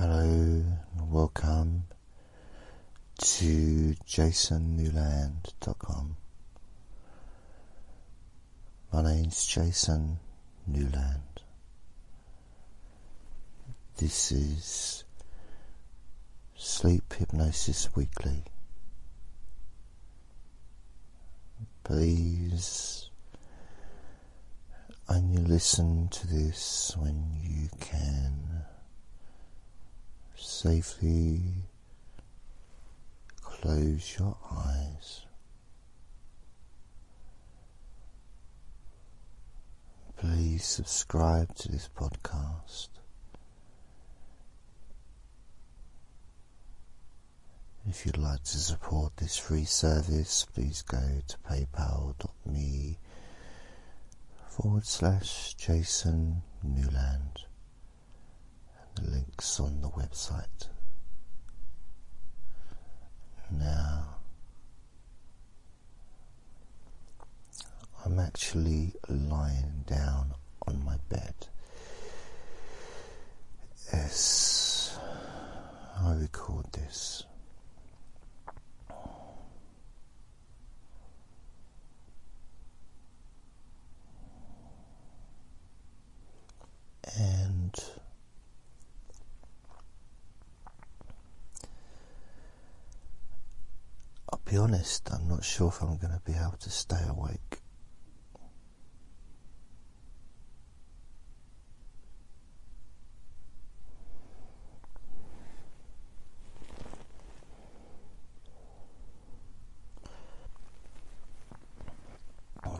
Hello and welcome to jasonnewland.com. My name's Jason Newland. This is Sleep Hypnosis Weekly. Please only listen to this when you can safely close your eyes. Please subscribe to this podcast. If you'd like to support this free service, please go to paypal.me forward slash Jason Newland and links on the website. Now, I'm actually lying down on my bed as I record this. And I'll be honest, I'm not sure if I'm going to be able to stay awake.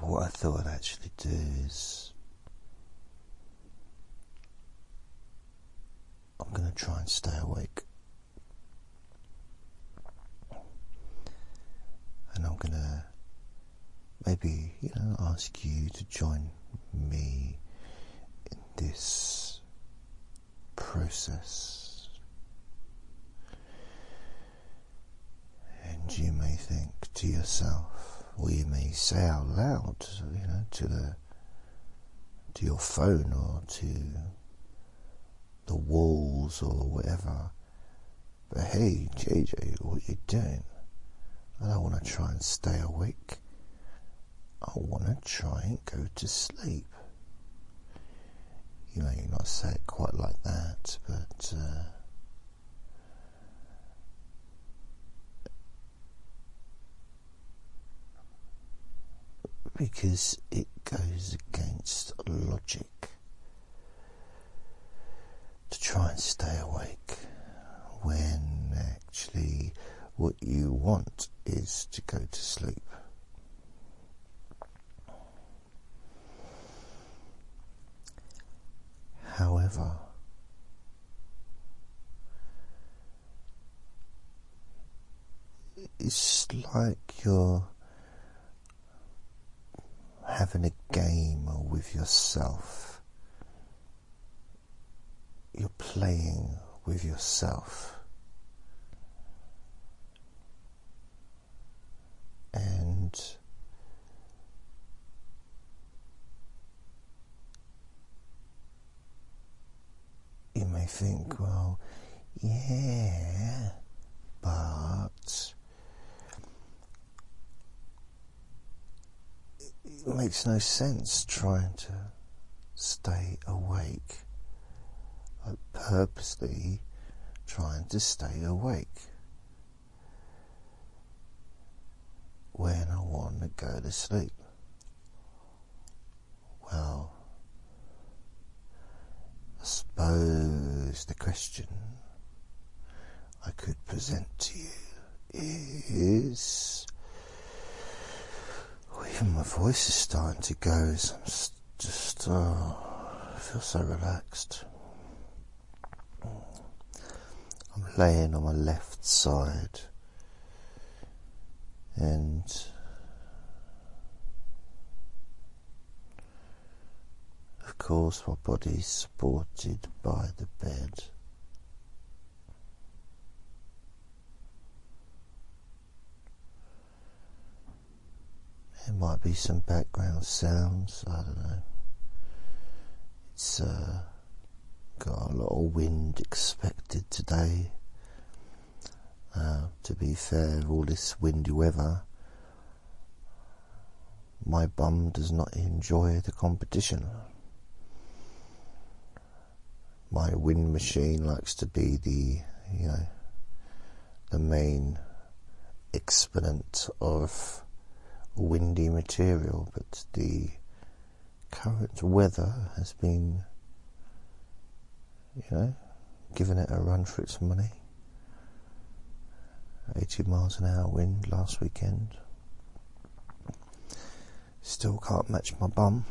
What I thought I'd actually do is I'm going to try and stay awake. And I'm going to maybe, you know, ask you to join me in this process. And you may think to yourself, or you may say out loud, you know, to the to your phone or to the walls or whatever. But hey, JJ, what are you doing? I don't want to try and stay awake. I want to try and go to sleep. You may not say it quite like that, but uh, because it goes against logic to try and stay awake when actually what you want is to go to sleep. However, it's like you're having a game with yourself. You're playing with yourself. And you may think, well, yeah, but it makes no sense trying to stay awake. Like purposely trying to stay awake when I want to go to sleep. Well, I suppose the question I could present to you is well, even my voice is starting to go as I'm just, oh, I feel so relaxed. I'm laying on my left side and of course my body is supported by the bed. There might be some background sounds, I don't know. It's uh, got a lot of wind expected today. Uh, to be fair, all this windy weather, my bum does not enjoy the competition. My wind machine likes to be the, you know, the main exponent of windy material, but the current weather has been, you know, giving it a run for its money. 80 miles an hour wind last weekend. Still can't match my bum.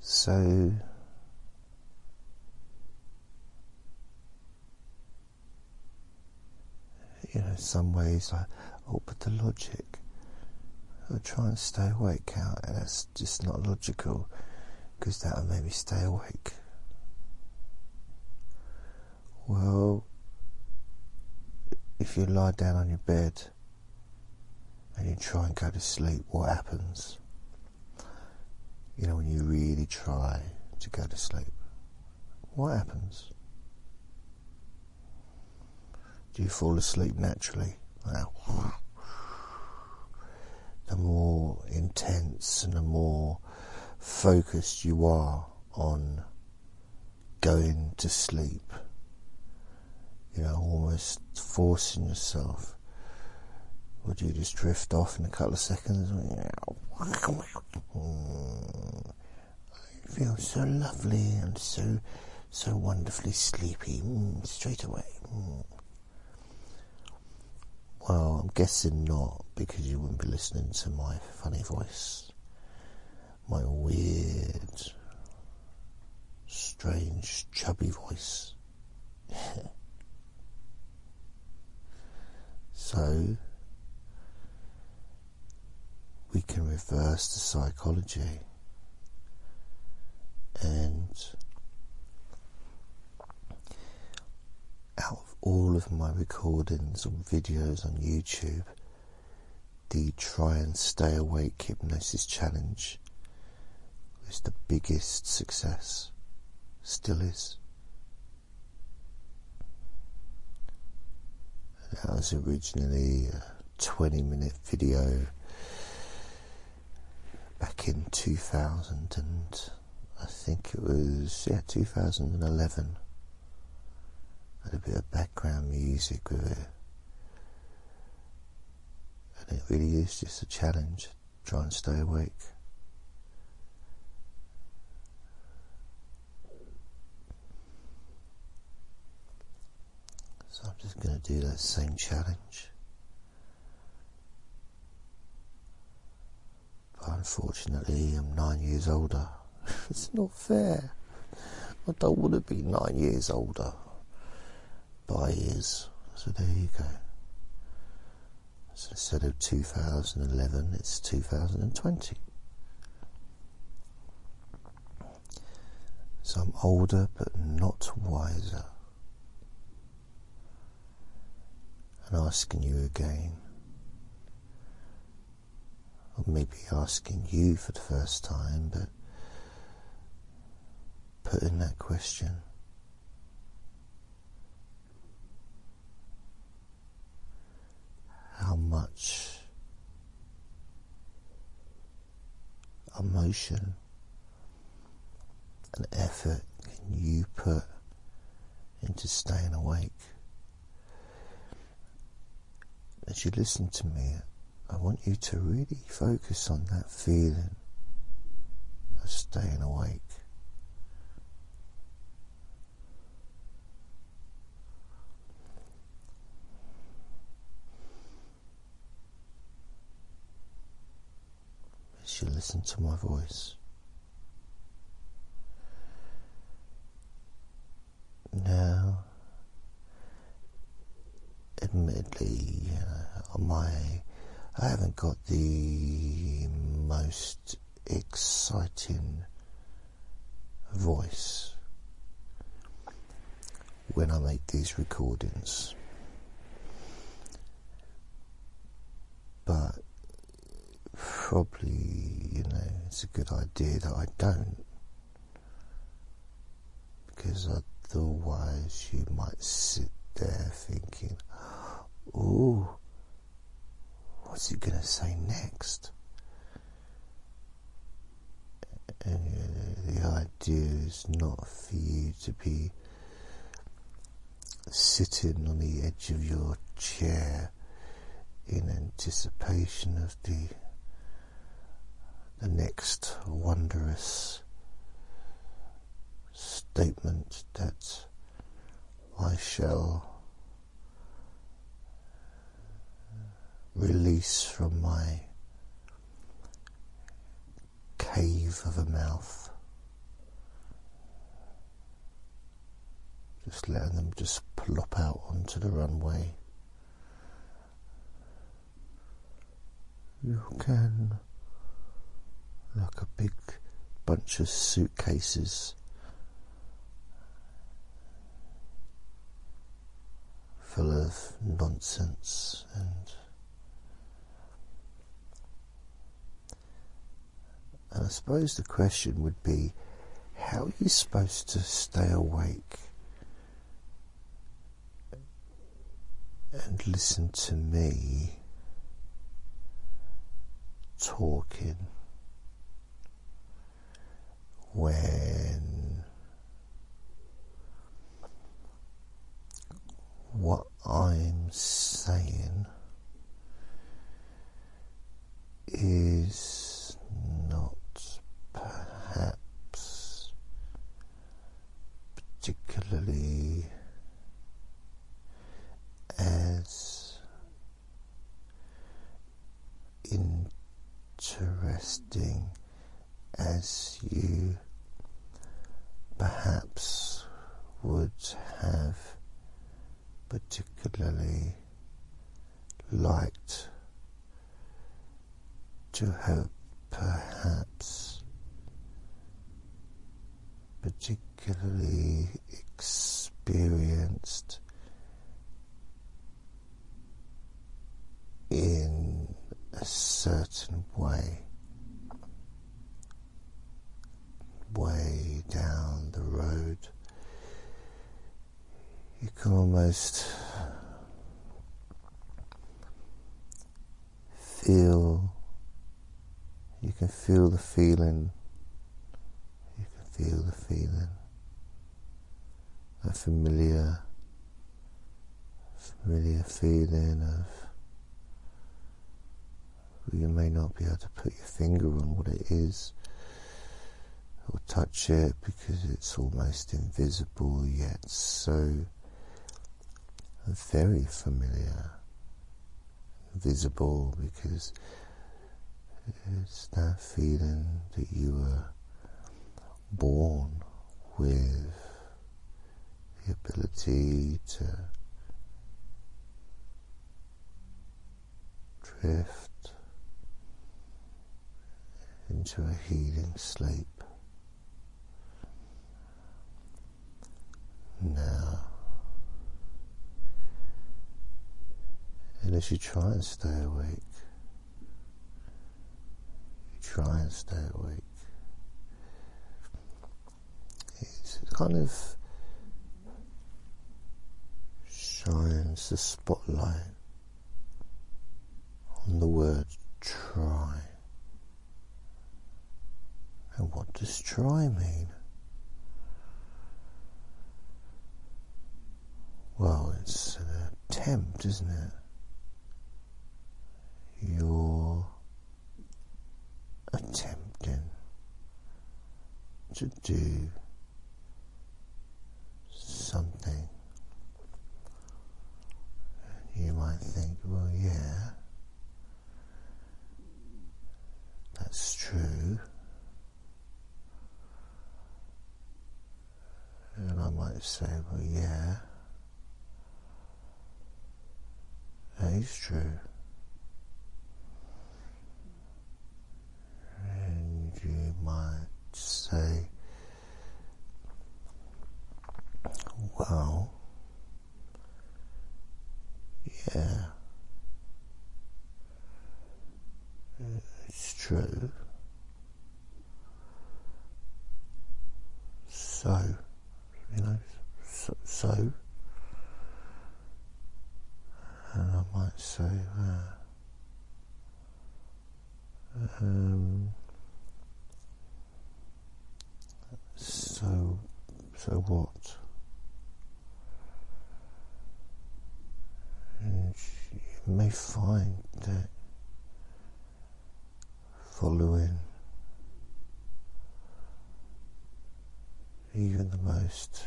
So you know, some ways I oh but the logic. I try and stay awake out and that's just not logical because that'll make me stay awake. Well if you lie down on your bed and you try and go to sleep, what happens? You know, when you really try to go to sleep, what happens? Do you fall asleep naturally? Well, the more intense and the more focused you are on going to sleep, you know, almost forcing yourself. Would you just drift off in a couple of seconds? I feel so lovely and so, so wonderfully sleepy mm, straight away. Mm. Well, I'm guessing not because you wouldn't be listening to my funny voice, my weird, strange, chubby voice. So we can reverse the psychology and out of all of my recordings or videos on YouTube, the try and stay awake hypnosis challenge was the biggest success, still is. That was originally a 20 minute video back in 2000 and I think it was, yeah, 2011. Had a bit of background music with it. And it really is just a challenge. Try and stay awake. So I'm just going to do that same challenge. But unfortunately, I'm nine years older. it's not fair. I don't want to be nine years older. By years. So there you go. So instead of 2011, it's 2020. So I'm older but not wiser. And asking you again, or maybe asking you for the first time, but putting that question. How much emotion and effort can you put into staying awake? As you listen to me, I want you to really focus on that feeling of staying awake. As you listen to my voice. Now, admittedly, uh, my I haven't got the most exciting voice when I make these recordings, but probably you know it's a good idea that I don't. Because otherwise you might sit there thinking, Ooh, what's he going to say next? And the idea is not for you to be sitting on the edge of your chair in anticipation of the the next wondrous statement that I shall release from my cave of a mouth. Just letting them just plop out onto the runway. You can, like a big bunch of suitcases, full of nonsense and and I suppose the question would be how are you supposed to stay awake and listen to me talking when what I'm saying is not perhaps particularly as interesting as you perhaps would have particularly liked to have perhaps particularly experienced in a certain way, way down the road. You can almost feel, you can feel the feeling, you can feel the feeling, a familiar, familiar feeling of you may not be able to put your finger on what it is or touch it because it's almost invisible yet so very familiar visible because it's that feeling that you were born with the ability to drift into a healing sleep. Now, and as you try and stay awake, try and stay awake, it kind of shines the spotlight on the word try. And what does try mean? Well, it's an attempt, isn't it? You're attempting to do something. You might think, well, yeah, that's true. And I might say, well, yeah, that is true. And you might say, well, yeah, it's true. So, you know, so so, and I might say, uh, um, so, so what? And you find that following even the most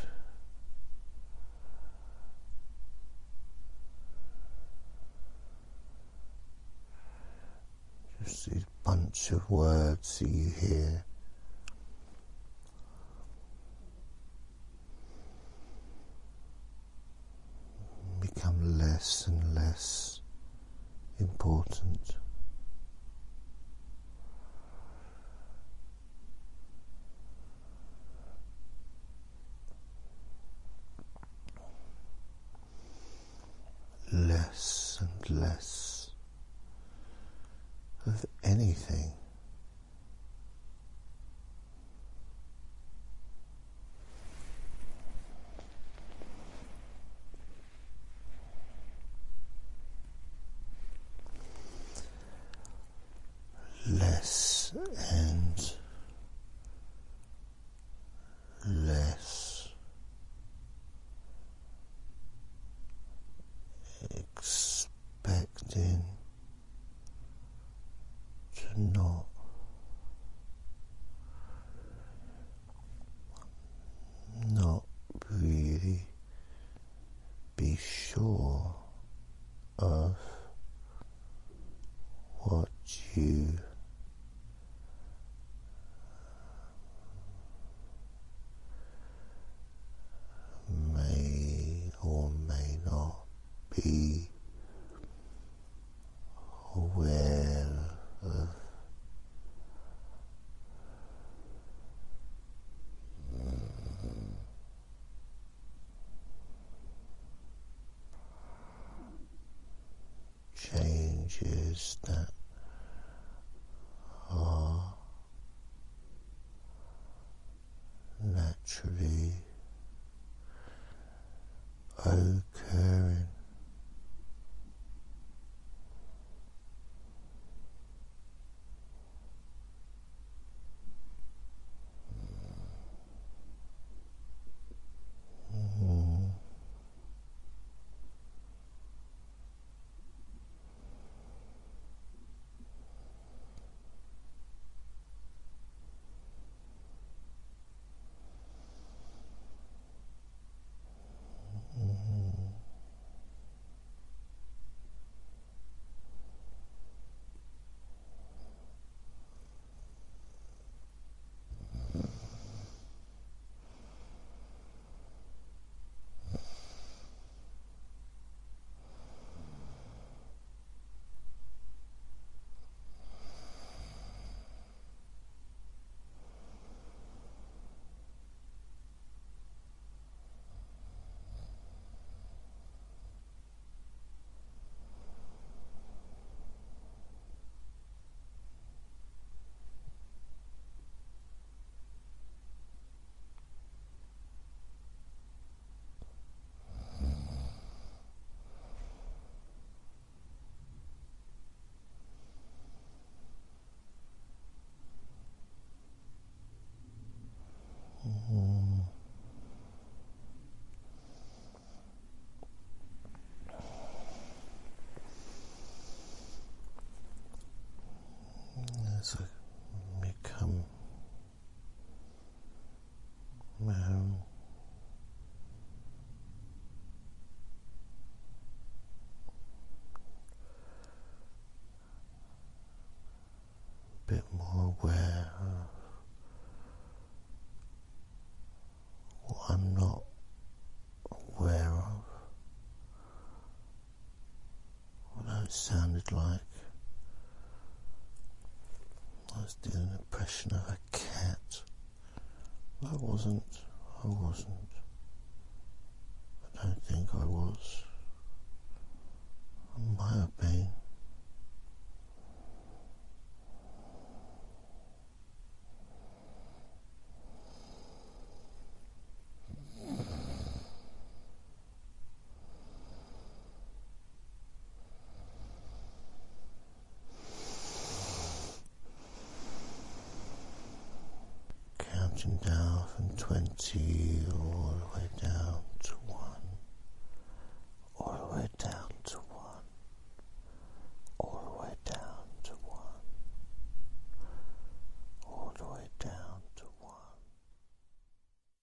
just these bunch of words that you hear. Become less and less important. Less and less of anything. less and less expecting to not not really be sure of what you may or may not be aware of. Changes that are naturally occurring. Mm. As I become um, a bit more aware of what I'm not aware of. what it sounded like I was doing an impression of a. I wasn't, I wasn't, I don't think I was, I might have been. Counting down from twenty or